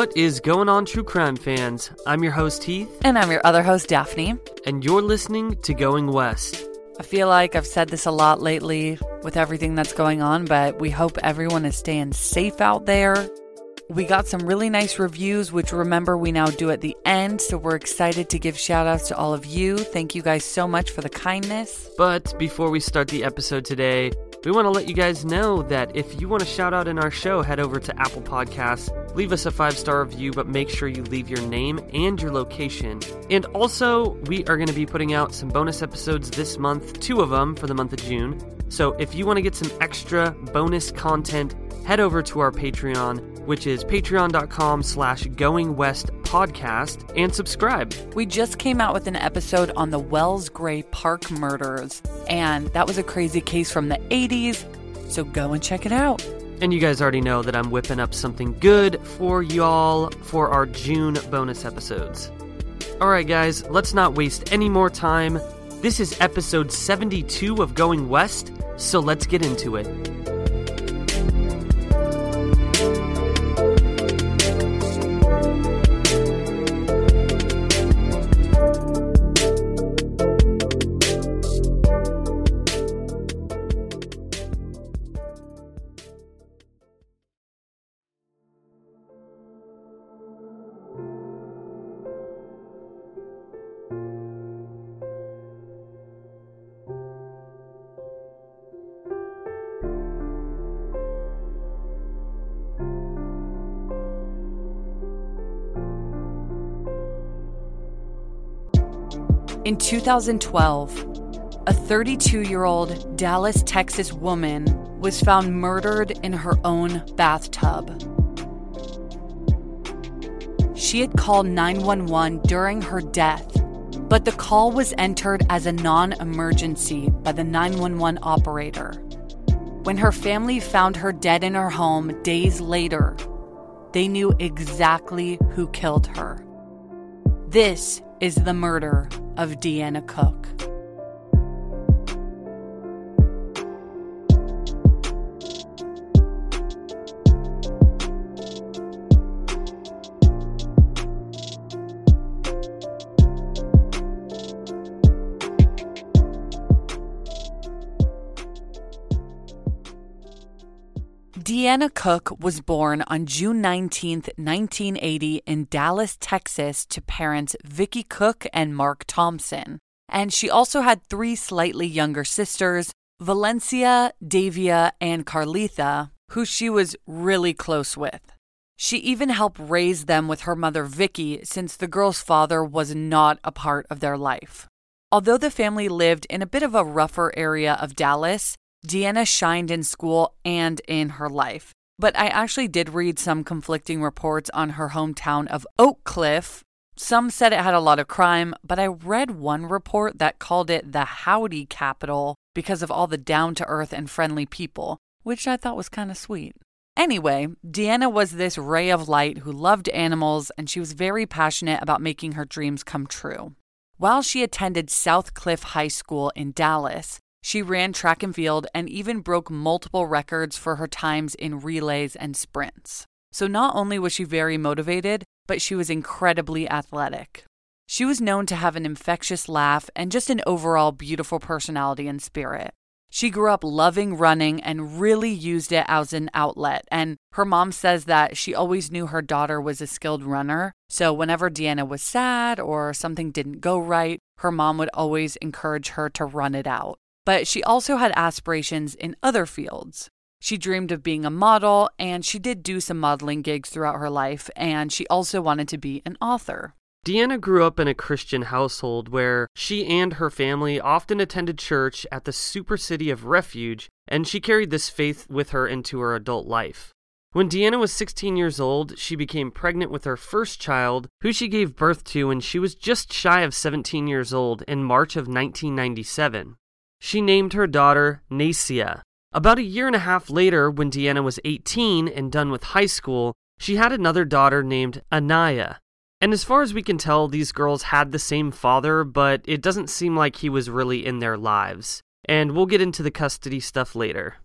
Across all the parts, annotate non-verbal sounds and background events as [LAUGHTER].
What is going on, true crime fans? I'm your host, Heath, And I'm your other host, Daphne. and you're listening to Going West. I feel like I've said this a lot lately with everything that's going on, but we hope everyone is staying safe out there. We got some really nice reviews, which remember we now do at the end. So we're excited to give shout outs to all of you. Thank you guys so much for the kindness. But before we start the episode today, we want to let you guys know that if you want to shout out in our show, head over to Apple Podcasts, leave us a five star review, but make sure you leave your name and your location. And also, we are going to be putting out some bonus episodes this month, two of them for the month of June. So if you want to get some extra bonus content, head over to our Patreon, which is patreon.com slash going west podcast, and subscribe. We just came out with an episode on the Wells Gray Park murders, and that was a crazy case from the 80s. So go and check it out. And you guys already know that I'm whipping up something good for y'all for our June bonus episodes. Alright, guys, let's not waste any more time. This is episode 72 of Going West, so let's get into it. 2012, a 32 year old Dallas, Texas woman was found murdered in her own bathtub. She had called 911 during her death, but the call was entered as a non emergency by the 911 operator. When her family found her dead in her home days later, they knew exactly who killed her. This is the murder of Deanna Cook. Deanna Cook was born on June 19, 1980, in Dallas, Texas, to parents Vicki Cook and Mark Thompson. And she also had three slightly younger sisters, Valencia, Davia, and Carlitha, who she was really close with. She even helped raise them with her mother Vicky since the girl's father was not a part of their life. Although the family lived in a bit of a rougher area of Dallas, Deanna shined in school and in her life. But I actually did read some conflicting reports on her hometown of Oak Cliff. Some said it had a lot of crime, but I read one report that called it the Howdy Capital because of all the down to earth and friendly people, which I thought was kind of sweet. Anyway, Deanna was this ray of light who loved animals and she was very passionate about making her dreams come true. While she attended South Cliff High School in Dallas, she ran track and field and even broke multiple records for her times in relays and sprints. So not only was she very motivated, but she was incredibly athletic. She was known to have an infectious laugh and just an overall beautiful personality and spirit. She grew up loving running and really used it as an outlet. And her mom says that she always knew her daughter was a skilled runner. So whenever Deanna was sad or something didn't go right, her mom would always encourage her to run it out. But she also had aspirations in other fields. She dreamed of being a model, and she did do some modeling gigs throughout her life, and she also wanted to be an author. Deanna grew up in a Christian household where she and her family often attended church at the super city of Refuge, and she carried this faith with her into her adult life. When Deanna was 16 years old, she became pregnant with her first child, who she gave birth to when she was just shy of 17 years old in March of 1997. She named her daughter Nacia. About a year and a half later, when Deanna was 18 and done with high school, she had another daughter named Anaya. And as far as we can tell, these girls had the same father, but it doesn't seem like he was really in their lives. And we'll get into the custody stuff later.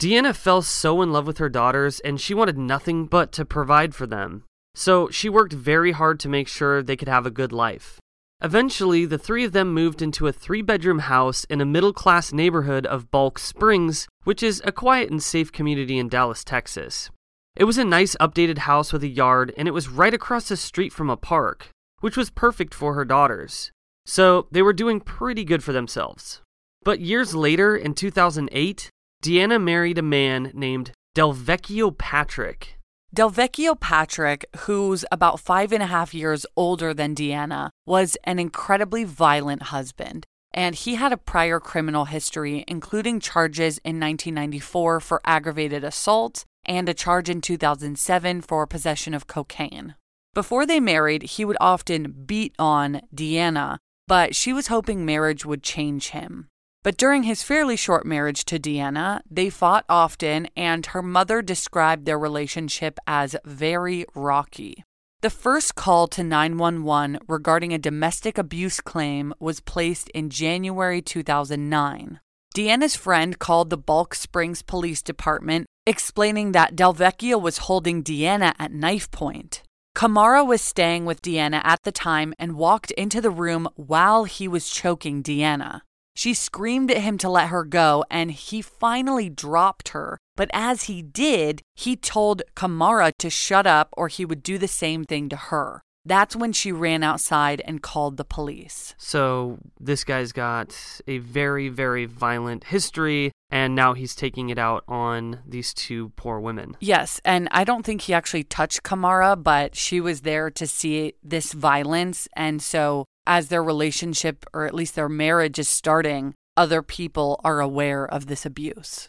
Deanna fell so in love with her daughters, and she wanted nothing but to provide for them. so she worked very hard to make sure they could have a good life. Eventually, the three of them moved into a three bedroom house in a middle class neighborhood of Balch Springs, which is a quiet and safe community in Dallas, Texas. It was a nice updated house with a yard, and it was right across the street from a park, which was perfect for her daughters. So they were doing pretty good for themselves. But years later, in 2008, Deanna married a man named Delvecchio Patrick. Delvecchio Patrick, who's about five and a half years older than Deanna, was an incredibly violent husband. And he had a prior criminal history, including charges in 1994 for aggravated assault and a charge in 2007 for possession of cocaine. Before they married, he would often beat on Deanna, but she was hoping marriage would change him. But during his fairly short marriage to Deanna, they fought often, and her mother described their relationship as very rocky. The first call to 911 regarding a domestic abuse claim was placed in January 2009. Deanna's friend called the Balch Springs Police Department, explaining that Delvecchio was holding Deanna at knife point. Kamara was staying with Deanna at the time and walked into the room while he was choking Deanna. She screamed at him to let her go, and he finally dropped her. But as he did, he told Kamara to shut up or he would do the same thing to her. That's when she ran outside and called the police. So this guy's got a very, very violent history, and now he's taking it out on these two poor women. Yes, and I don't think he actually touched Kamara, but she was there to see this violence. And so as their relationship or at least their marriage is starting, other people are aware of this abuse.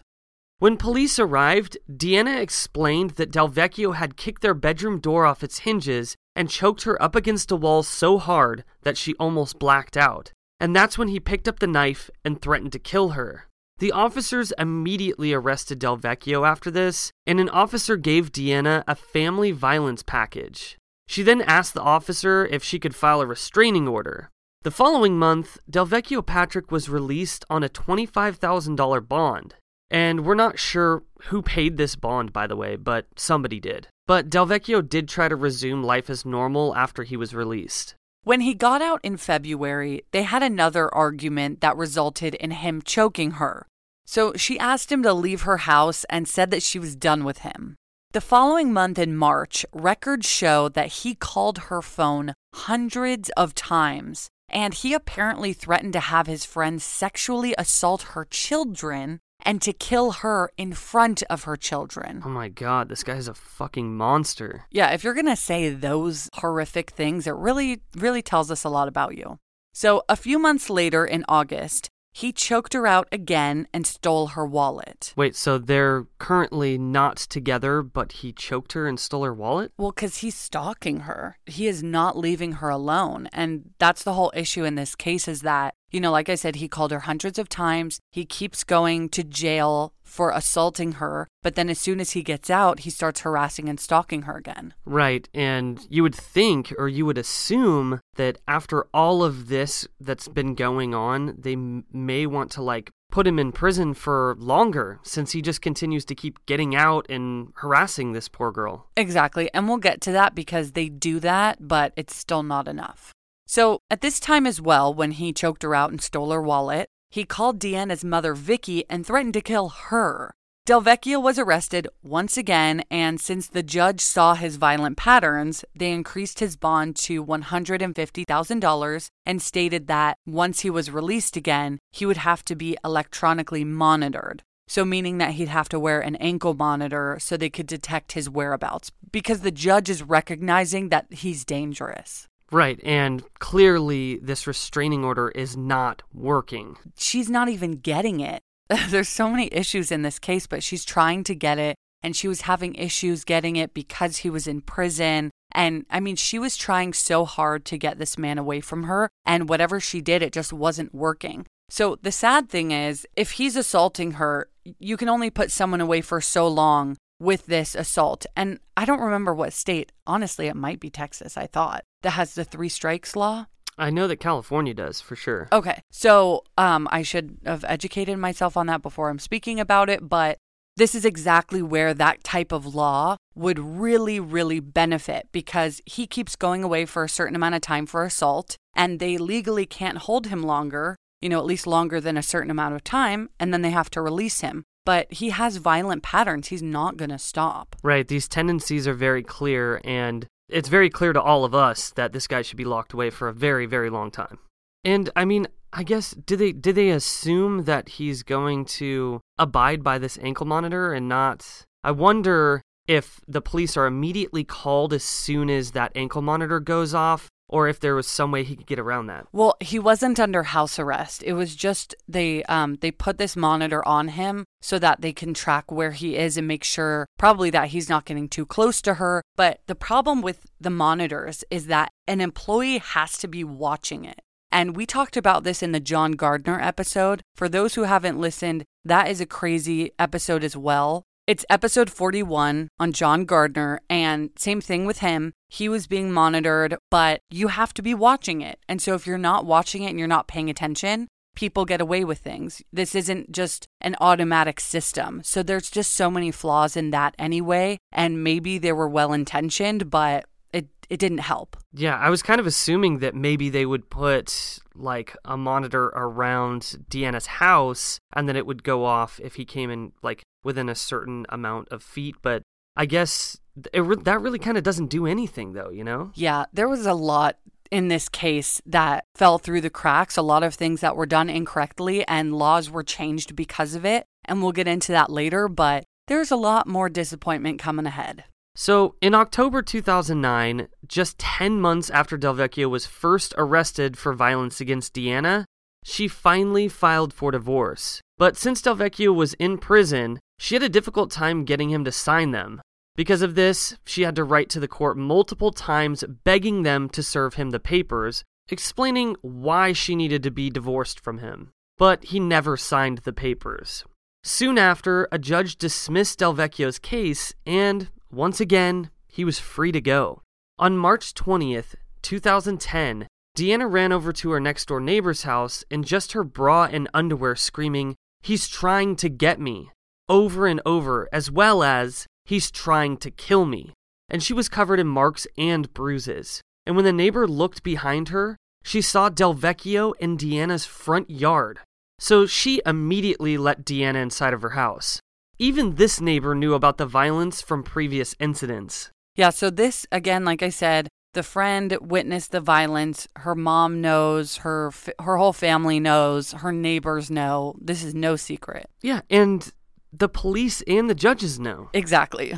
When police arrived, Deanna explained that Delvecchio had kicked their bedroom door off its hinges and choked her up against a wall so hard that she almost blacked out. And that's when he picked up the knife and threatened to kill her. The officers immediately arrested Delvecchio after this, and an officer gave Deanna a family violence package. She then asked the officer if she could file a restraining order. The following month, Delvecchio Patrick was released on a $25,000 bond. And we're not sure who paid this bond, by the way, but somebody did. But Delvecchio did try to resume life as normal after he was released. When he got out in February, they had another argument that resulted in him choking her. So she asked him to leave her house and said that she was done with him. The following month in March, records show that he called her phone hundreds of times, and he apparently threatened to have his friends sexually assault her children and to kill her in front of her children. Oh my god, this guy's a fucking monster. Yeah, if you're gonna say those horrific things, it really, really tells us a lot about you. So, a few months later in August, he choked her out again and stole her wallet. Wait, so they're currently not together, but he choked her and stole her wallet? Well, because he's stalking her. He is not leaving her alone. And that's the whole issue in this case is that, you know, like I said, he called her hundreds of times. He keeps going to jail for assaulting her, but then as soon as he gets out, he starts harassing and stalking her again. Right, and you would think or you would assume that after all of this that's been going on, they m- may want to like put him in prison for longer since he just continues to keep getting out and harassing this poor girl. Exactly, and we'll get to that because they do that, but it's still not enough. So, at this time as well, when he choked her out and stole her wallet, he called Deanna's mother, Vicky, and threatened to kill her. Delvecchio was arrested once again, and since the judge saw his violent patterns, they increased his bond to $150,000 and stated that once he was released again, he would have to be electronically monitored. So, meaning that he'd have to wear an ankle monitor so they could detect his whereabouts because the judge is recognizing that he's dangerous. Right, and clearly this restraining order is not working. She's not even getting it. [LAUGHS] There's so many issues in this case, but she's trying to get it, and she was having issues getting it because he was in prison. And I mean, she was trying so hard to get this man away from her, and whatever she did, it just wasn't working. So the sad thing is, if he's assaulting her, you can only put someone away for so long with this assault. And I don't remember what state. Honestly, it might be Texas, I thought, that has the three strikes law. I know that California does for sure. Okay. So um, I should have educated myself on that before I'm speaking about it, but this is exactly where that type of law would really, really benefit because he keeps going away for a certain amount of time for assault and they legally can't hold him longer, you know, at least longer than a certain amount of time, and then they have to release him. But he has violent patterns. He's not going to stop. Right. These tendencies are very clear, and it's very clear to all of us that this guy should be locked away for a very, very long time. And I mean, I guess did they did they assume that he's going to abide by this ankle monitor and not I wonder if the police are immediately called as soon as that ankle monitor goes off or if there was some way he could get around that. Well, he wasn't under house arrest. It was just they um they put this monitor on him so that they can track where he is and make sure probably that he's not getting too close to her. But the problem with the monitors is that an employee has to be watching it. And we talked about this in the John Gardner episode. For those who haven't listened, that is a crazy episode as well. It's episode 41 on John Gardner, and same thing with him. He was being monitored, but you have to be watching it. And so if you're not watching it and you're not paying attention, people get away with things. This isn't just an automatic system. So there's just so many flaws in that anyway. And maybe they were well intentioned, but it it didn't help. Yeah, I was kind of assuming that maybe they would put like a monitor around Deanna's house and then it would go off if he came in like within a certain amount of feet, but I guess it re- that really kind of doesn't do anything though, you know? Yeah, there was a lot in this case that fell through the cracks, a lot of things that were done incorrectly and laws were changed because of it, and we'll get into that later, but there's a lot more disappointment coming ahead. So, in October 2009, just 10 months after Delvecchio was first arrested for violence against Deanna, she finally filed for divorce. But since Delvecchio was in prison, she had a difficult time getting him to sign them. Because of this, she had to write to the court multiple times begging them to serve him the papers, explaining why she needed to be divorced from him. But he never signed the papers. Soon after, a judge dismissed Delvecchio's case, and once again, he was free to go. On March 20th, 2010, Deanna ran over to her next door neighbor's house in just her bra and underwear, screaming, He's trying to get me, over and over, as well as, He's trying to kill me. And she was covered in marks and bruises. And when the neighbor looked behind her, she saw Delvecchio in Deanna's front yard. So she immediately let Deanna inside of her house. Even this neighbor knew about the violence from previous incidents. Yeah, so this, again, like I said, the friend witnessed the violence. Her mom knows, her her whole family knows, her neighbors know. This is no secret. Yeah, and the police and the judges know. Exactly.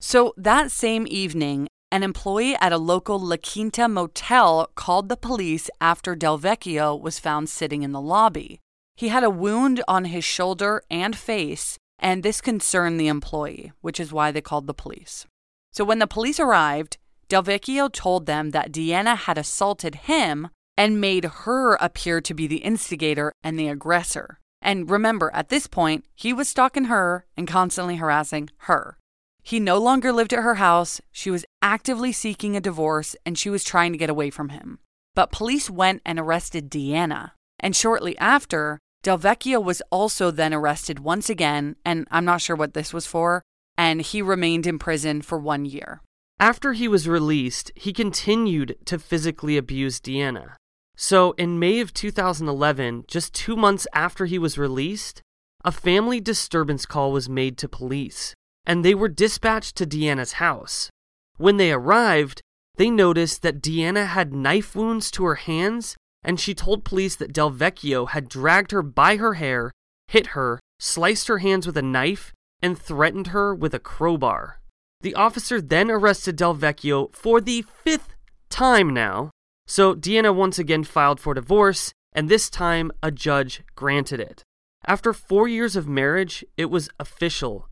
So that same evening, an employee at a local La Quinta motel called the police after Delvecchio was found sitting in the lobby. He had a wound on his shoulder and face and this concerned the employee, which is why they called the police. So when the police arrived, Delvecchio told them that Deanna had assaulted him and made her appear to be the instigator and the aggressor. And remember, at this point, he was stalking her and constantly harassing her. He no longer lived at her house, she was actively seeking a divorce, and she was trying to get away from him. But police went and arrested Deanna. And shortly after, Delvecchio was also then arrested once again, and I'm not sure what this was for, and he remained in prison for one year. After he was released, he continued to physically abuse Deanna. So, in May of 2011, just two months after he was released, a family disturbance call was made to police, and they were dispatched to Deanna's house. When they arrived, they noticed that Deanna had knife wounds to her hands and she told police that Delvecchio had dragged her by her hair, hit her, sliced her hands with a knife, and threatened her with a crowbar. The officer then arrested Delvecchio for the fifth time now. So Deanna once again filed for divorce, and this time a judge granted it. After four years of marriage, it was official.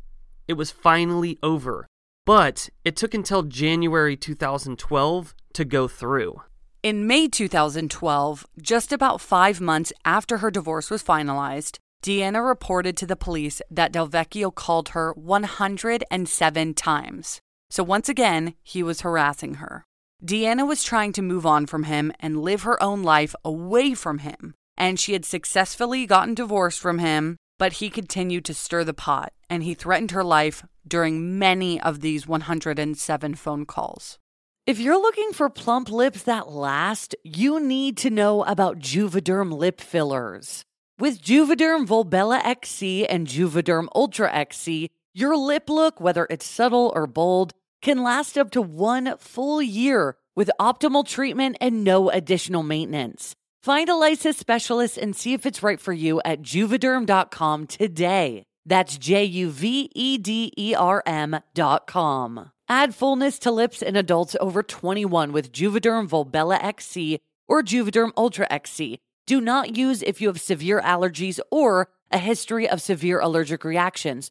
It was finally over. But it took until January 2012 to go through. In May 2012, just about five months after her divorce was finalized, Deanna reported to the police that Delvecchio called her 107 times. So once again, he was harassing her. Deanna was trying to move on from him and live her own life away from him, and she had successfully gotten divorced from him, but he continued to stir the pot and he threatened her life during many of these 107 phone calls. If you're looking for plump lips that last, you need to know about Juvederm lip fillers. With Juvederm Volbella XC and Juvederm Ultra XC, your lip look, whether it's subtle or bold, can last up to one full year with optimal treatment and no additional maintenance. Find a licensed specialist and see if it's right for you at juvederm.com today. That's J U V E D E R M.com. Add fullness to lips in adults over 21 with Juvederm Volbella XC or Juvederm Ultra XC. Do not use if you have severe allergies or a history of severe allergic reactions,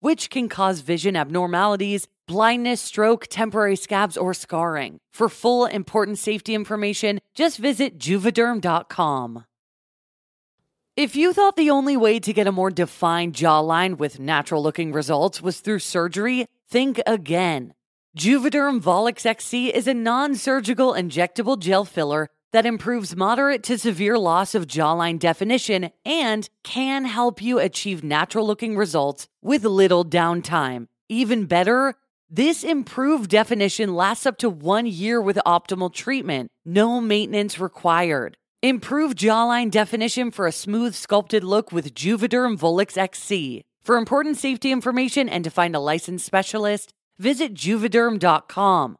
which can cause vision abnormalities, blindness, stroke, temporary scabs, or scarring. For full important safety information, just visit juvederm.com. If you thought the only way to get a more defined jawline with natural looking results was through surgery, think again. Juvederm Volux XC is a non surgical injectable gel filler that improves moderate to severe loss of jawline definition and can help you achieve natural looking results with little downtime. Even better, this improved definition lasts up to one year with optimal treatment, no maintenance required. Improve jawline definition for a smooth, sculpted look with Juvederm Volux XC. For important safety information and to find a licensed specialist, visit juvederm.com.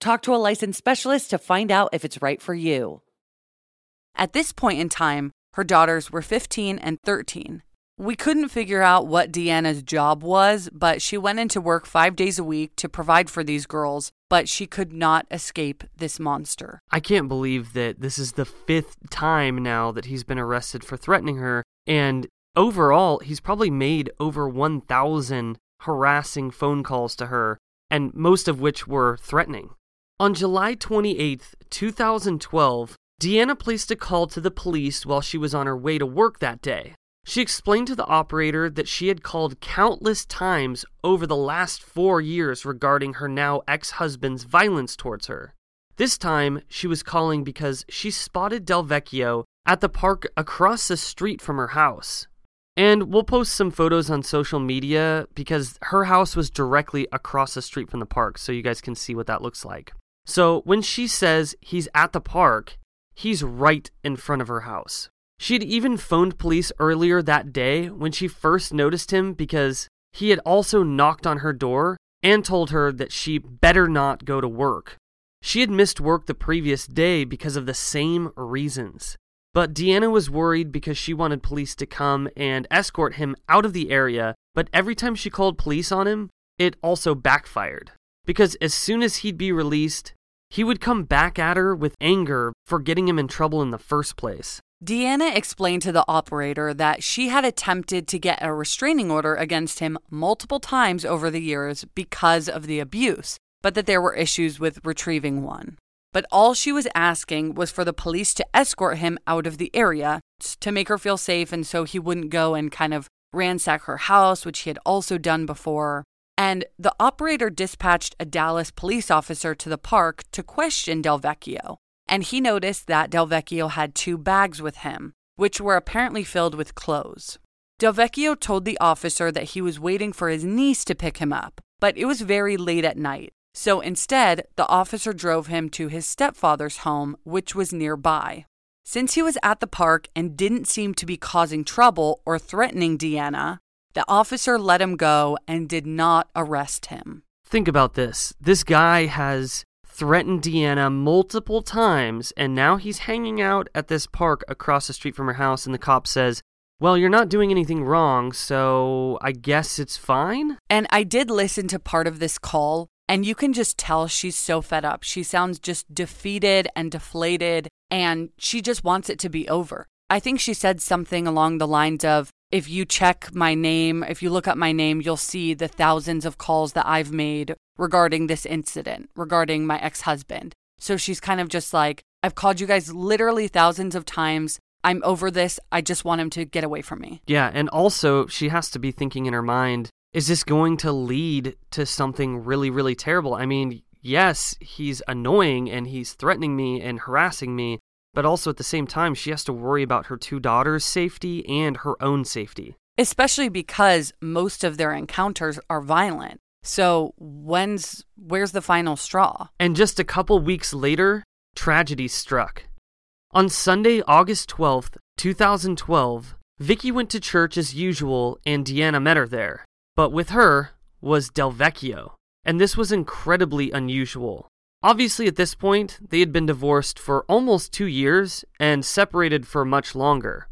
Talk to a licensed specialist to find out if it's right for you. At this point in time, her daughters were 15 and 13. We couldn't figure out what Deanna's job was, but she went into work five days a week to provide for these girls, but she could not escape this monster. I can't believe that this is the fifth time now that he's been arrested for threatening her. And overall, he's probably made over 1,000 harassing phone calls to her, and most of which were threatening. On July 28, 2012, Deanna placed a call to the police while she was on her way to work that day. She explained to the operator that she had called countless times over the last four years regarding her now ex husband's violence towards her. This time, she was calling because she spotted Delvecchio at the park across the street from her house. And we'll post some photos on social media because her house was directly across the street from the park, so you guys can see what that looks like. So when she says he's at the park, he's right in front of her house. She'd even phoned police earlier that day when she first noticed him because he had also knocked on her door and told her that she better not go to work. She had missed work the previous day because of the same reasons. But Deanna was worried because she wanted police to come and escort him out of the area, but every time she called police on him, it also backfired. Because as soon as he'd be released, he would come back at her with anger for getting him in trouble in the first place. Deanna explained to the operator that she had attempted to get a restraining order against him multiple times over the years because of the abuse, but that there were issues with retrieving one. But all she was asking was for the police to escort him out of the area to make her feel safe and so he wouldn't go and kind of ransack her house, which he had also done before. And the operator dispatched a Dallas police officer to the park to question Delvecchio and he noticed that Delvecchio had two bags with him, which were apparently filled with clothes. Delvecchio told the officer that he was waiting for his niece to pick him up, but it was very late at night. So instead, the officer drove him to his stepfather's home, which was nearby. Since he was at the park and didn't seem to be causing trouble or threatening Deanna, the officer let him go and did not arrest him. Think about this. This guy has threatened Deanna multiple times, and now he's hanging out at this park across the street from her house, and the cop says, Well, you're not doing anything wrong, so I guess it's fine? And I did listen to part of this call, and you can just tell she's so fed up. She sounds just defeated and deflated, and she just wants it to be over. I think she said something along the lines of, if you check my name, if you look up my name, you'll see the thousands of calls that I've made regarding this incident, regarding my ex husband. So she's kind of just like, I've called you guys literally thousands of times. I'm over this. I just want him to get away from me. Yeah, and also she has to be thinking in her mind, is this going to lead to something really, really terrible? I mean, yes, he's annoying and he's threatening me and harassing me, but also at the same time, she has to worry about her two daughters' safety and her own safety. Especially because most of their encounters are violent. So when's where's the final straw? And just a couple weeks later, tragedy struck. On Sunday, August 12th, 2012, Vicky went to church as usual and Deanna met her there. But with her was Del Vecchio. And this was incredibly unusual. Obviously, at this point, they had been divorced for almost two years and separated for much longer.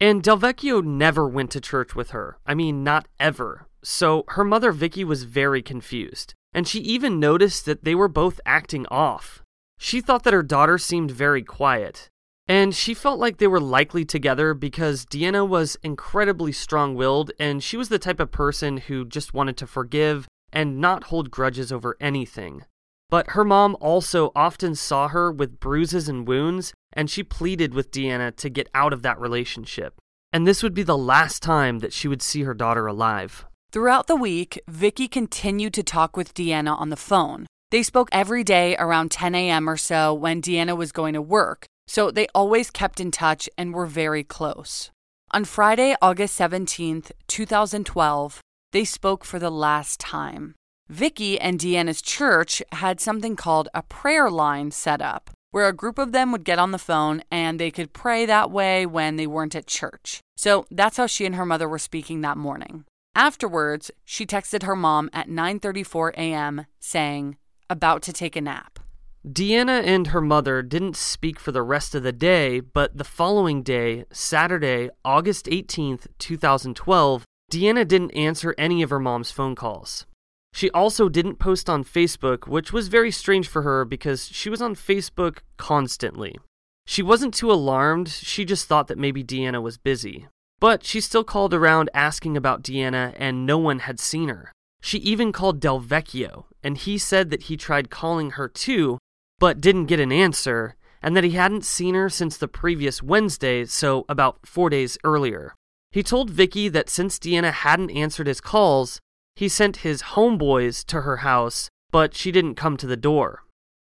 And Delvecchio never went to church with her. I mean, not ever. So her mother Vicky was very confused, and she even noticed that they were both acting off. She thought that her daughter seemed very quiet, and she felt like they were likely together because Deanna was incredibly strong willed, and she was the type of person who just wanted to forgive and not hold grudges over anything. But her mom also often saw her with bruises and wounds, and she pleaded with Deanna to get out of that relationship. And this would be the last time that she would see her daughter alive. Throughout the week, Vicky continued to talk with Deanna on the phone. They spoke every day around 10 a.m. or so when Deanna was going to work, so they always kept in touch and were very close. On Friday, August 17th, 2012, they spoke for the last time. Vicky and Deanna's church had something called a prayer line set up, where a group of them would get on the phone and they could pray that way when they weren't at church. So that's how she and her mother were speaking that morning. Afterwards, she texted her mom at 9:34 a.m. saying, "About to take a nap." Deanna and her mother didn't speak for the rest of the day, but the following day, Saturday, August 18th, 2012, Deanna didn't answer any of her mom's phone calls. She also didn't post on Facebook, which was very strange for her because she was on Facebook constantly. She wasn't too alarmed, she just thought that maybe Deanna was busy. But she still called around asking about Deanna, and no one had seen her. She even called Del Vecchio, and he said that he tried calling her too, but didn't get an answer, and that he hadn't seen her since the previous Wednesday, so about four days earlier. He told Vicky that since Deanna hadn't answered his calls, he sent his homeboys to her house, but she didn't come to the door.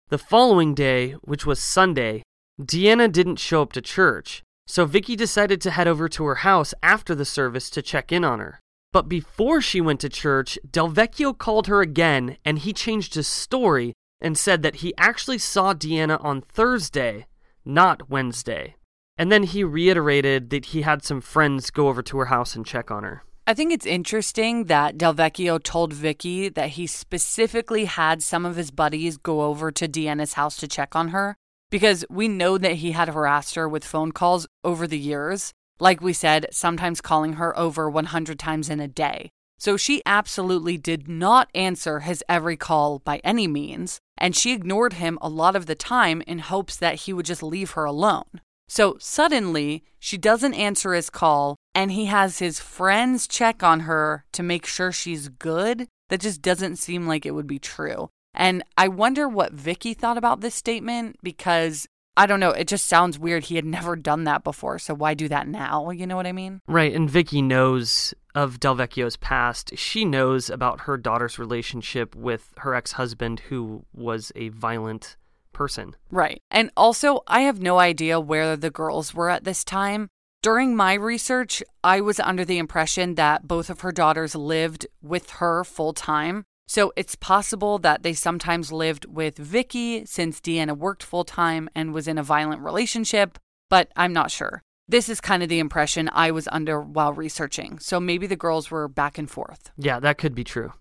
The following day, which was Sunday, Deanna didn't show up to church, so Vicky decided to head over to her house after the service to check in on her. But before she went to church, Delvecchio called her again and he changed his story and said that he actually saw Deanna on Thursday, not Wednesday. And then he reiterated that he had some friends go over to her house and check on her. I think it's interesting that Delvecchio told Vicky that he specifically had some of his buddies go over to Deanna's house to check on her because we know that he had harassed her with phone calls over the years. Like we said, sometimes calling her over 100 times in a day. So she absolutely did not answer his every call by any means, and she ignored him a lot of the time in hopes that he would just leave her alone. So suddenly, she doesn't answer his call, and he has his friends check on her to make sure she's good. That just doesn't seem like it would be true. And I wonder what Vicky thought about this statement because I don't know, it just sounds weird. He had never done that before, so why do that now? You know what I mean? Right, and Vicky knows of Delvecchio's past. She knows about her daughter's relationship with her ex-husband who was a violent person. Right. And also, I have no idea where the girls were at this time. During my research, I was under the impression that both of her daughters lived with her full time. So it's possible that they sometimes lived with Vicky since Deanna worked full time and was in a violent relationship, but I'm not sure. This is kind of the impression I was under while researching. So maybe the girls were back and forth. Yeah, that could be true.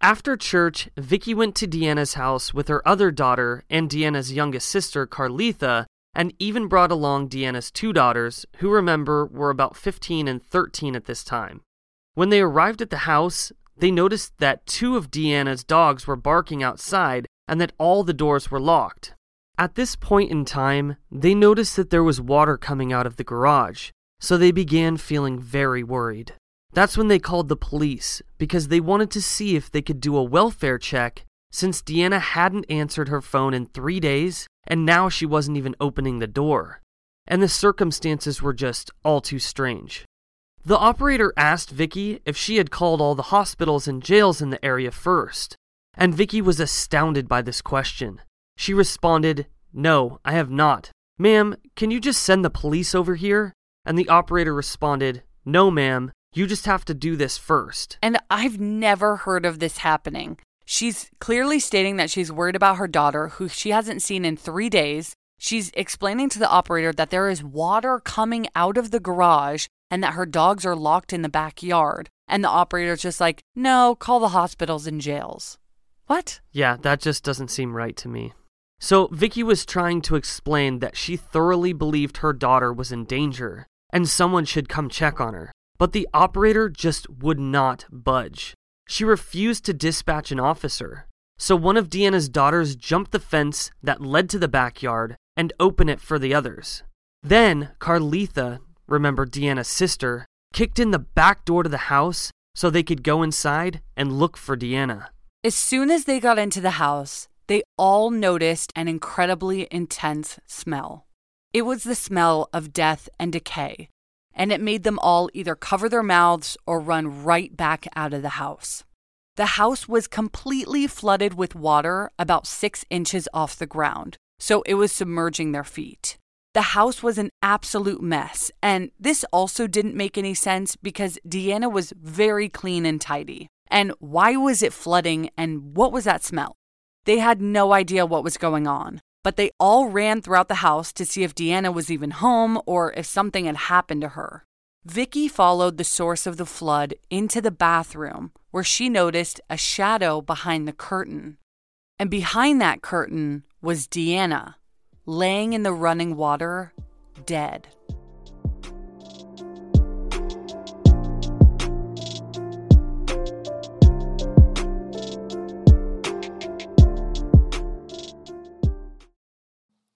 After church, Vicky went to Deanna's house with her other daughter and Deanna's youngest sister, Carletha, and even brought along Deanna's two daughters, who remember were about 15 and 13 at this time. When they arrived at the house, they noticed that two of Deanna's dogs were barking outside and that all the doors were locked. At this point in time, they noticed that there was water coming out of the garage, so they began feeling very worried. That's when they called the police because they wanted to see if they could do a welfare check since Deanna hadn't answered her phone in three days and now she wasn't even opening the door. And the circumstances were just all too strange. The operator asked Vicky if she had called all the hospitals and jails in the area first, and Vicky was astounded by this question. She responded, No, I have not. Ma'am, can you just send the police over here? And the operator responded, No, ma'am, you just have to do this first. And I've never heard of this happening. She's clearly stating that she's worried about her daughter, who she hasn't seen in three days. She's explaining to the operator that there is water coming out of the garage and that her dogs are locked in the backyard. And the operator's just like, no, call the hospitals and jails. What? Yeah, that just doesn't seem right to me. So, Vicky was trying to explain that she thoroughly believed her daughter was in danger and someone should come check on her. But the operator just would not budge. She refused to dispatch an officer. So one of Deanna's daughters jumped the fence that led to the backyard and opened it for the others. Then Carletha, remember Deanna's sister, kicked in the back door to the house so they could go inside and look for Deanna. As soon as they got into the house, they all noticed an incredibly intense smell. It was the smell of death and decay, and it made them all either cover their mouths or run right back out of the house. The house was completely flooded with water about six inches off the ground, so it was submerging their feet. The house was an absolute mess, and this also didn't make any sense because Deanna was very clean and tidy. And why was it flooding and what was that smell? They had no idea what was going on but they all ran throughout the house to see if Deanna was even home or if something had happened to her. Vicky followed the source of the flood into the bathroom where she noticed a shadow behind the curtain. And behind that curtain was Deanna, laying in the running water, dead.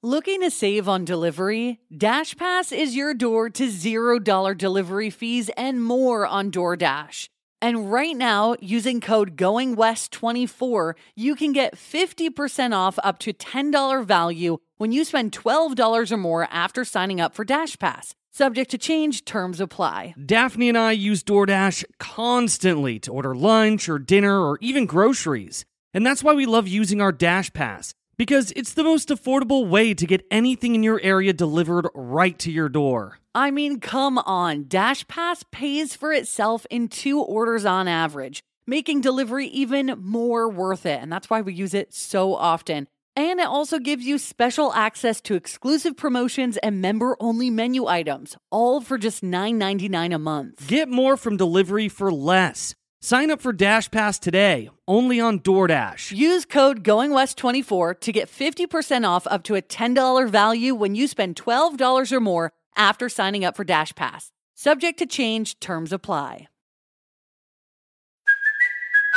Looking to save on delivery? DashPass is your door to $0 delivery fees and more on DoorDash. And right now, using code GOINGWEST24, you can get 50% off up to $10 value when you spend $12 or more after signing up for DashPass. Subject to change, terms apply. Daphne and I use DoorDash constantly to order lunch or dinner or even groceries. And that's why we love using our Dash Pass because it's the most affordable way to get anything in your area delivered right to your door. I mean, come on. DashPass pays for itself in two orders on average, making delivery even more worth it. And that's why we use it so often. And it also gives you special access to exclusive promotions and member only menu items, all for just $9.99 a month. Get more from delivery for less. Sign up for Dash Pass today, only on DoorDash. Use code GOINGWEST24 to get 50% off up to a $10 value when you spend $12 or more after signing up for Dash Pass. Subject to change, terms apply.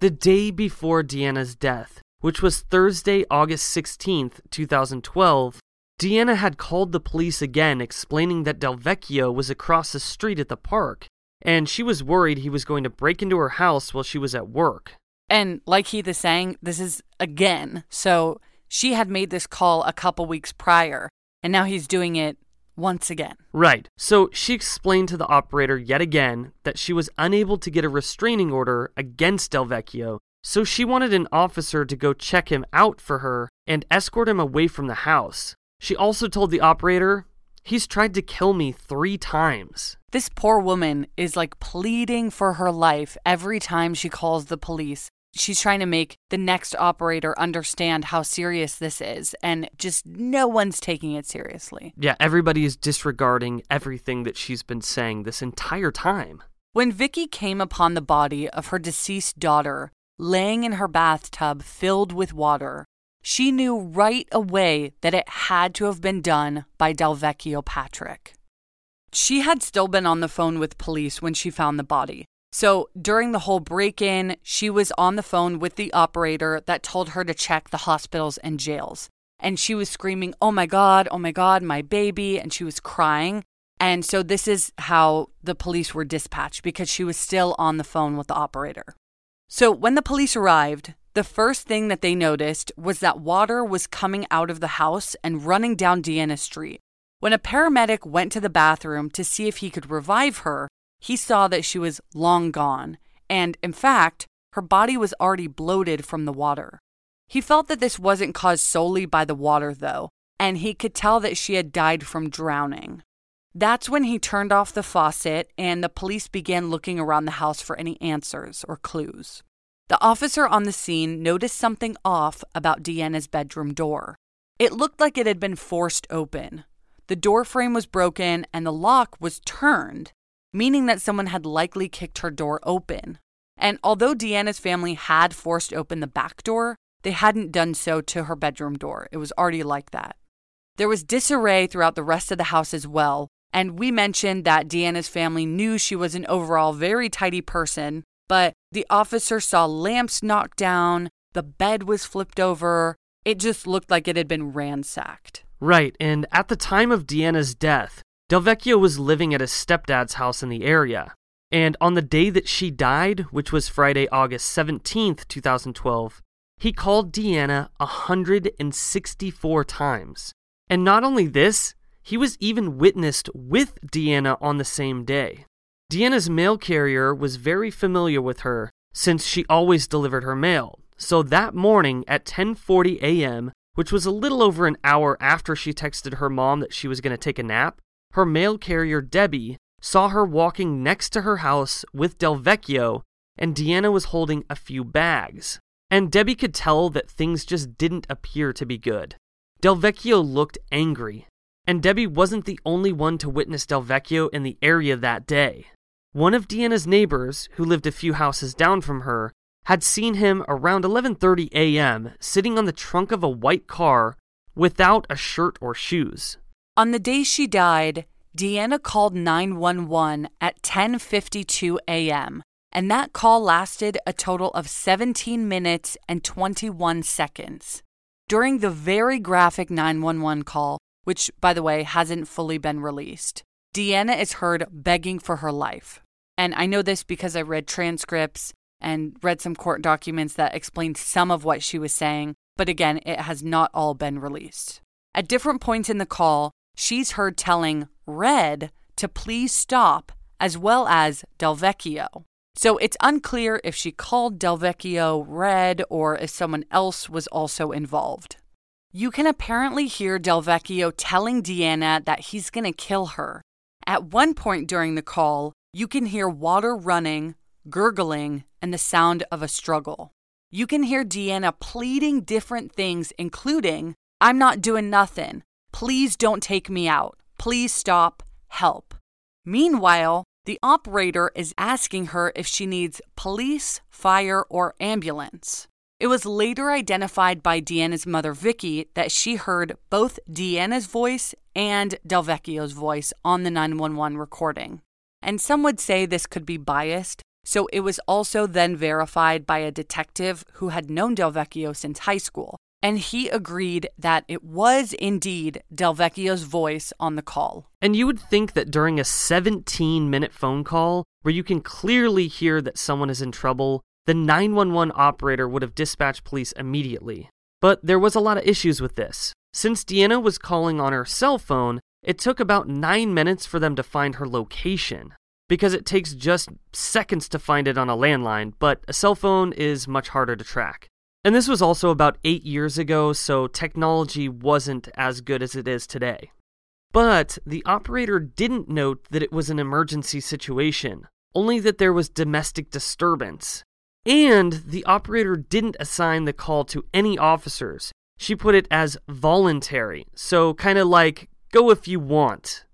The day before Deanna's death, which was Thursday, August 16th, 2012, Deanna had called the police again explaining that Delvecchio was across the street at the park, and she was worried he was going to break into her house while she was at work. And like Heath is saying, this is again. So she had made this call a couple weeks prior, and now he's doing it once again. Right. So she explained to the operator yet again that she was unable to get a restraining order against Delvecchio, so she wanted an officer to go check him out for her and escort him away from the house. She also told the operator, He's tried to kill me three times. This poor woman is like pleading for her life every time she calls the police. She's trying to make the next operator understand how serious this is, and just no one's taking it seriously. Yeah, everybody is disregarding everything that she's been saying this entire time. When Vicky came upon the body of her deceased daughter laying in her bathtub filled with water, she knew right away that it had to have been done by Delvecchio Patrick. She had still been on the phone with police when she found the body. So during the whole break in, she was on the phone with the operator that told her to check the hospitals and jails. And she was screaming, Oh my God, oh my God, my baby. And she was crying. And so this is how the police were dispatched because she was still on the phone with the operator. So when the police arrived, the first thing that they noticed was that water was coming out of the house and running down Deanna Street. When a paramedic went to the bathroom to see if he could revive her, he saw that she was long gone, and in fact, her body was already bloated from the water. He felt that this wasn't caused solely by the water, though, and he could tell that she had died from drowning. That's when he turned off the faucet and the police began looking around the house for any answers or clues. The officer on the scene noticed something off about Deanna's bedroom door. It looked like it had been forced open. The door frame was broken and the lock was turned, meaning that someone had likely kicked her door open. And although Deanna's family had forced open the back door, they hadn't done so to her bedroom door. It was already like that. There was disarray throughout the rest of the house as well, and we mentioned that Deanna's family knew she was an overall very tidy person, but the officer saw lamps knocked down, the bed was flipped over. It just looked like it had been ransacked. Right, and at the time of Deanna's death, Delvecchio was living at his stepdad's house in the area. And on the day that she died, which was Friday, August 17th, 2012, he called Deanna 164 times. And not only this, he was even witnessed with Deanna on the same day. Deanna's mail carrier was very familiar with her since she always delivered her mail. So that morning at 10:40 a.m., which was a little over an hour after she texted her mom that she was going to take a nap, her mail carrier Debbie saw her walking next to her house with Delvecchio and Deanna was holding a few bags. And Debbie could tell that things just didn't appear to be good. Delvecchio looked angry, and Debbie wasn't the only one to witness Delvecchio in the area that day. One of Deanna's neighbors, who lived a few houses down from her, had seen him around 11:30 a.m. sitting on the trunk of a white car without a shirt or shoes. On the day she died, Deanna called 911 at 10:52 a.m. and that call lasted a total of 17 minutes and 21 seconds. During the very graphic 911 call, which by the way hasn't fully been released, Deanna is heard begging for her life. And I know this because I read transcripts and read some court documents that explained some of what she was saying, but again, it has not all been released. At different points in the call, she's heard telling Red to please stop, as well as Delvecchio. So it's unclear if she called Delvecchio Red or if someone else was also involved. You can apparently hear Delvecchio telling Deanna that he's going to kill her. At one point during the call, you can hear water running, gurgling, and the sound of a struggle. You can hear Deanna pleading different things, including, I'm not doing nothing. Please don't take me out. Please stop. Help. Meanwhile, the operator is asking her if she needs police, fire, or ambulance. It was later identified by Deanna's mother, Vicky, that she heard both Deanna's voice and Delvecchio's voice on the 911 recording. And some would say this could be biased, So it was also then verified by a detective who had known Del Vecchio since high school. And he agreed that it was indeed Del Vecchio's voice on the call. And you would think that during a 17 minute phone call, where you can clearly hear that someone is in trouble, the 911 operator would have dispatched police immediately. But there was a lot of issues with this. Since Deanna was calling on her cell phone, it took about nine minutes for them to find her location because it takes just seconds to find it on a landline, but a cell phone is much harder to track. And this was also about eight years ago, so technology wasn't as good as it is today. But the operator didn't note that it was an emergency situation, only that there was domestic disturbance. And the operator didn't assign the call to any officers. She put it as voluntary, so kind of like go if you want.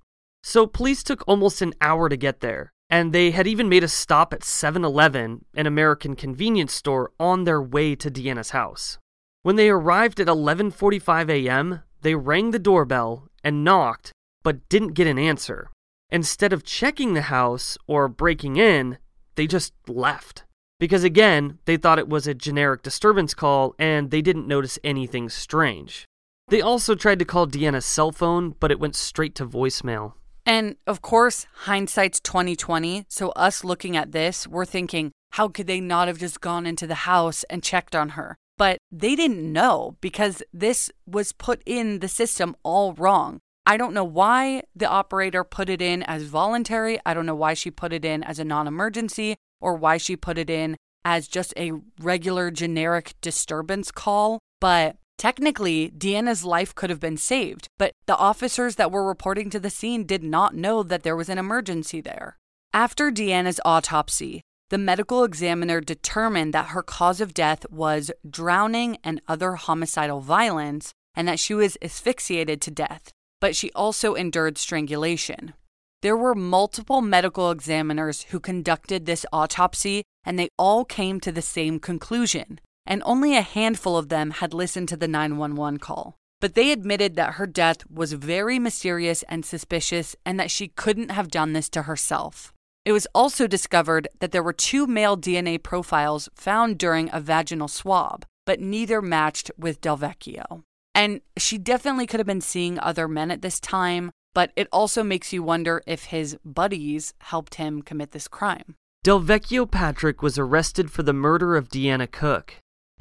So police took almost an hour to get there, and they had even made a stop at 7 Eleven, an American convenience store, on their way to Deanna's house. When they arrived at 11:45 a.m., they rang the doorbell and knocked, but didn't get an answer. Instead of checking the house or breaking in, they just left. Because again, they thought it was a generic disturbance call and they didn't notice anything strange. They also tried to call Deanna's cell phone, but it went straight to voicemail. And of course, hindsight's 2020. So us looking at this, we're thinking, how could they not have just gone into the house and checked on her? But they didn't know because this was put in the system all wrong. I don't know why the operator put it in as voluntary. I don't know why she put it in as a non emergency or why she put it in as just a regular generic disturbance call. But Technically, Deanna's life could have been saved, but the officers that were reporting to the scene did not know that there was an emergency there. After Deanna's autopsy, the medical examiner determined that her cause of death was drowning and other homicidal violence, and that she was asphyxiated to death, but she also endured strangulation. There were multiple medical examiners who conducted this autopsy, and they all came to the same conclusion and only a handful of them had listened to the 911 call. But they admitted that her death was very mysterious and suspicious and that she couldn't have done this to herself. It was also discovered that there were two male DNA profiles found during a vaginal swab, but neither matched with Delvecchio. And she definitely could have been seeing other men at this time, but it also makes you wonder if his buddies helped him commit this crime. Delvecchio Patrick was arrested for the murder of Deanna Cook.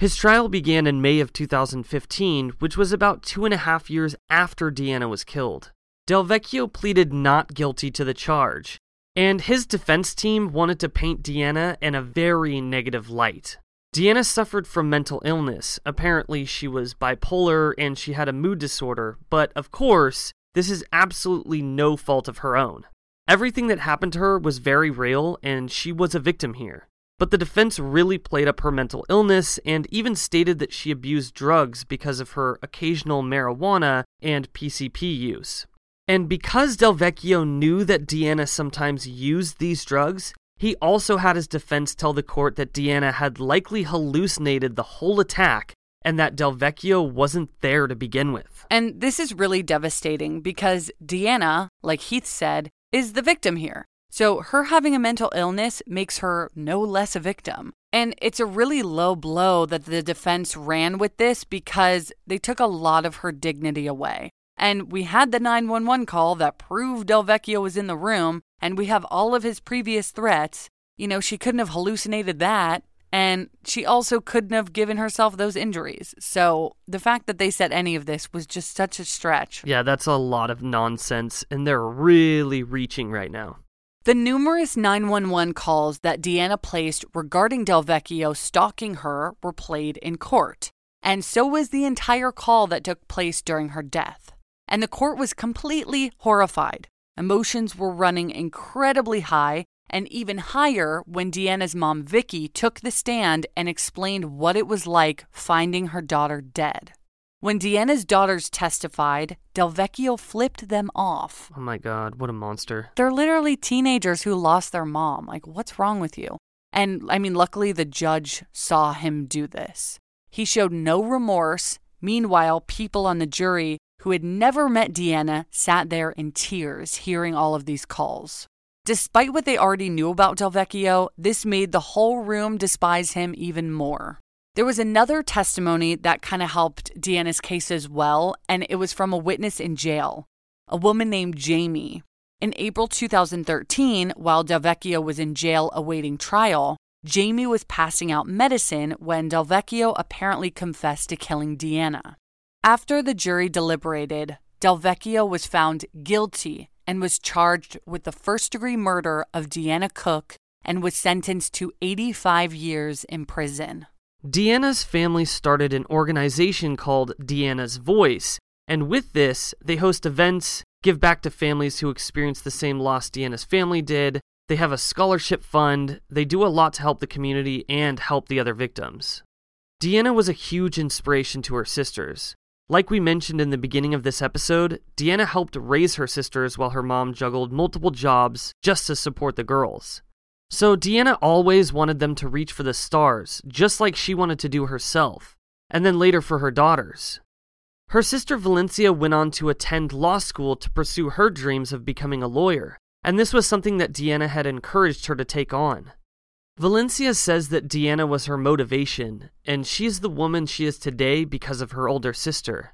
His trial began in May of 2015, which was about two and a half years after Deanna was killed. Delvecchio pleaded not guilty to the charge, and his defense team wanted to paint Deanna in a very negative light. Deanna suffered from mental illness. Apparently, she was bipolar and she had a mood disorder, but of course, this is absolutely no fault of her own. Everything that happened to her was very real, and she was a victim here. But the defense really played up her mental illness and even stated that she abused drugs because of her occasional marijuana and PCP use. And because Delvecchio knew that Deanna sometimes used these drugs, he also had his defense tell the court that Deanna had likely hallucinated the whole attack and that Delvecchio wasn't there to begin with. And this is really devastating because Deanna, like Heath said, is the victim here. So, her having a mental illness makes her no less a victim. And it's a really low blow that the defense ran with this because they took a lot of her dignity away. And we had the 911 call that proved Delvecchio was in the room, and we have all of his previous threats. You know, she couldn't have hallucinated that. And she also couldn't have given herself those injuries. So the fact that they said any of this was just such a stretch. Yeah, that's a lot of nonsense, and they're really reaching right now. The numerous 911 calls that Deanna placed regarding Delvecchio stalking her were played in court, and so was the entire call that took place during her death. And the court was completely horrified. Emotions were running incredibly high and even higher when Deanna's mom, Vicky, took the stand and explained what it was like finding her daughter dead. When Deanna's daughters testified, Delvecchio flipped them off. Oh my god, what a monster. They're literally teenagers who lost their mom. Like, what's wrong with you? And I mean, luckily the judge saw him do this. He showed no remorse. Meanwhile, people on the jury who had never met Deanna sat there in tears hearing all of these calls. Despite what they already knew about Delvecchio, this made the whole room despise him even more. There was another testimony that kind of helped Deanna's case as well, and it was from a witness in jail, a woman named Jamie. In April 2013, while Del Vecchio was in jail awaiting trial, Jamie was passing out medicine when Del Vecchio apparently confessed to killing Deanna. After the jury deliberated, Del Vecchio was found guilty and was charged with the first degree murder of Deanna Cook and was sentenced to 85 years in prison. Deanna's family started an organization called Deanna's Voice, and with this, they host events, give back to families who experienced the same loss Deanna's family did. They have a scholarship fund. They do a lot to help the community and help the other victims. Deanna was a huge inspiration to her sisters. Like we mentioned in the beginning of this episode, Deanna helped raise her sisters while her mom juggled multiple jobs just to support the girls. So Deanna always wanted them to reach for the stars, just like she wanted to do herself, and then later for her daughters. Her sister Valencia went on to attend law school to pursue her dreams of becoming a lawyer, and this was something that Deanna had encouraged her to take on. Valencia says that Deanna was her motivation, and she's the woman she is today because of her older sister.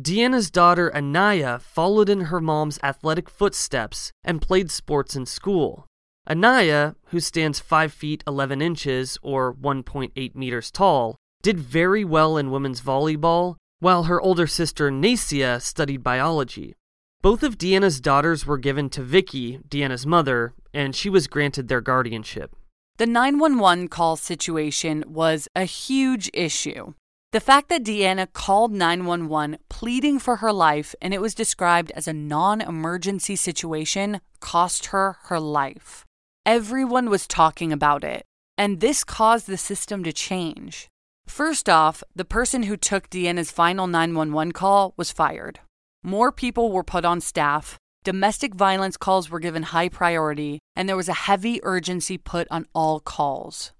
Deanna's daughter Anaya followed in her mom's athletic footsteps and played sports in school. Anaya, who stands 5 feet 11 inches or 1.8 meters tall, did very well in women's volleyball, while her older sister Nacia studied biology. Both of Deanna's daughters were given to Vicky, Deanna's mother, and she was granted their guardianship. The 911 call situation was a huge issue. The fact that Deanna called 911 pleading for her life and it was described as a non emergency situation cost her her life. Everyone was talking about it, and this caused the system to change. First off, the person who took Deanna's final 911 call was fired. More people were put on staff, Domestic violence calls were given high priority, and there was a heavy urgency put on all calls.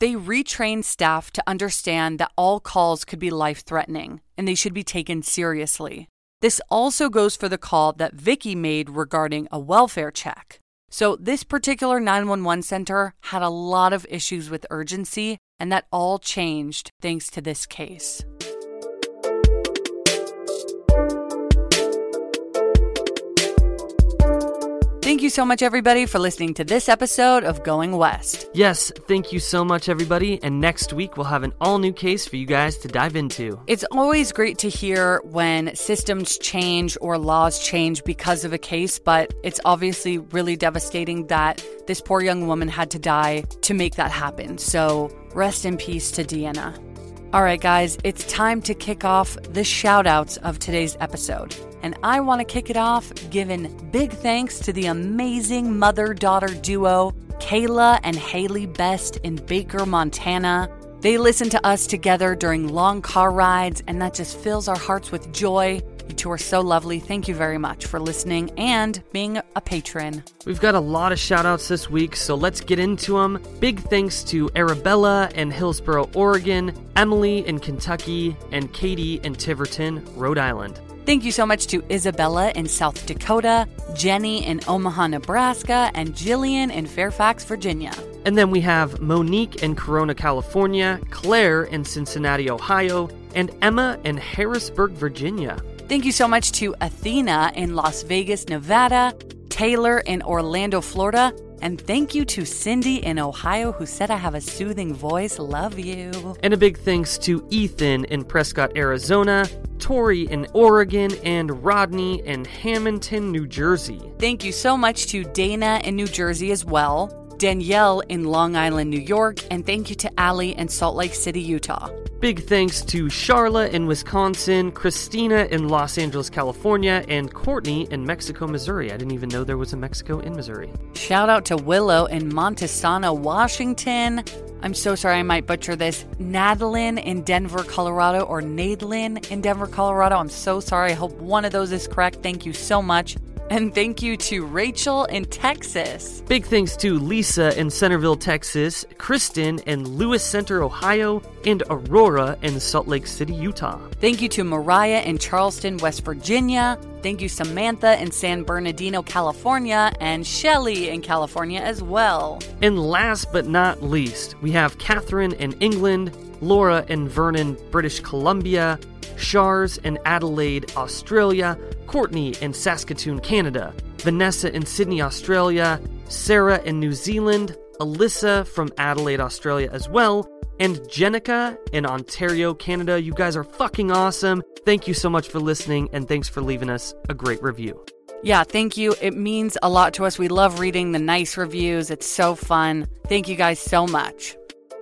They retrained staff to understand that all calls could be life threatening and they should be taken seriously. This also goes for the call that Vicky made regarding a welfare check. So, this particular 911 center had a lot of issues with urgency, and that all changed thanks to this case. Thank you so much, everybody, for listening to this episode of Going West. Yes, thank you so much, everybody. And next week, we'll have an all new case for you guys to dive into. It's always great to hear when systems change or laws change because of a case, but it's obviously really devastating that this poor young woman had to die to make that happen. So rest in peace to Deanna. All right, guys, it's time to kick off the shout outs of today's episode. And I want to kick it off giving big thanks to the amazing mother daughter duo, Kayla and Haley Best in Baker, Montana. They listen to us together during long car rides, and that just fills our hearts with joy. You two are so lovely. Thank you very much for listening and being a patron. We've got a lot of shout outs this week, so let's get into them. Big thanks to Arabella in Hillsboro, Oregon, Emily in Kentucky, and Katie in Tiverton, Rhode Island. Thank you so much to Isabella in South Dakota, Jenny in Omaha, Nebraska, and Jillian in Fairfax, Virginia. And then we have Monique in Corona, California, Claire in Cincinnati, Ohio, and Emma in Harrisburg, Virginia. Thank you so much to Athena in Las Vegas, Nevada, Taylor in Orlando, Florida, and thank you to Cindy in Ohio who said I have a soothing voice. Love you. And a big thanks to Ethan in Prescott, Arizona, Tori in Oregon, and Rodney in Hamilton, New Jersey. Thank you so much to Dana in New Jersey as well, Danielle in Long Island, New York, and thank you to Allie in Salt Lake City, Utah. Big thanks to Charla in Wisconsin, Christina in Los Angeles, California, and Courtney in Mexico, Missouri. I didn't even know there was a Mexico in Missouri. Shout out to Willow in Montesano, Washington. I'm so sorry I might butcher this. Nadlin in Denver, Colorado, or Nadlin in Denver, Colorado. I'm so sorry. I hope one of those is correct. Thank you so much. And thank you to Rachel in Texas. Big thanks to Lisa in Centerville, Texas, Kristen in Lewis Center, Ohio, and Aurora in Salt Lake City, Utah. Thank you to Mariah in Charleston, West Virginia. Thank you, Samantha in San Bernardino, California, and Shelly in California as well. And last but not least, we have Catherine in England, Laura in Vernon, British Columbia, Shars in Adelaide, Australia, Courtney in Saskatoon, Canada, Vanessa in Sydney, Australia, Sarah in New Zealand, Alyssa from Adelaide, Australia as well, and Jenica in Ontario, Canada. You guys are fucking awesome. Thank you so much for listening, and thanks for leaving us a great review. Yeah, thank you. It means a lot to us. We love reading the nice reviews. It's so fun. Thank you guys so much.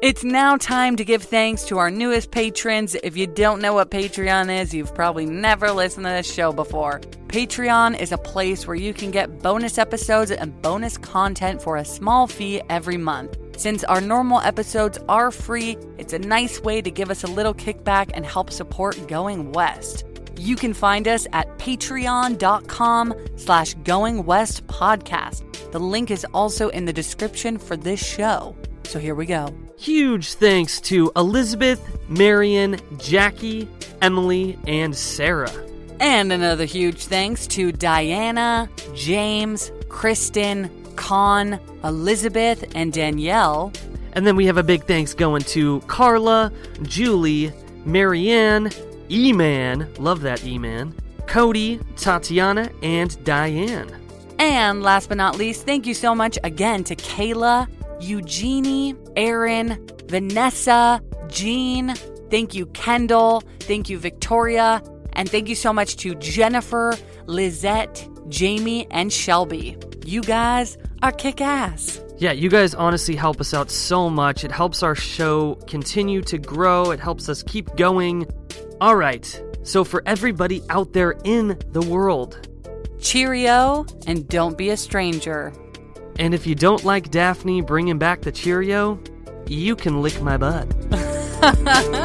It's now time to give thanks to our newest patrons. If you don't know what Patreon is, you've probably never listened to this show before. Patreon is a place where you can get bonus episodes and bonus content for a small fee every month. Since our normal episodes are free, it's a nice way to give us a little kickback and help support Going West. You can find us at patreon.com slash going west podcast. The link is also in the description for this show. So here we go. Huge thanks to Elizabeth, Marion, Jackie, Emily, and Sarah. And another huge thanks to Diana, James, Kristen, Con, Elizabeth, and Danielle. And then we have a big thanks going to Carla, Julie, Marianne, E-Man, love that E-Man, Cody, Tatiana, and Diane. And last but not least, thank you so much again to Kayla, Eugenie, Aaron, Vanessa, Jean. Thank you, Kendall. Thank you, Victoria. And thank you so much to Jennifer, Lizette, Jamie, and Shelby. You guys are kick ass. Yeah, you guys honestly help us out so much. It helps our show continue to grow, it helps us keep going. All right, so for everybody out there in the world, Cheerio and don't be a stranger. And if you don't like Daphne bringing back the Cheerio, you can lick my butt. [LAUGHS]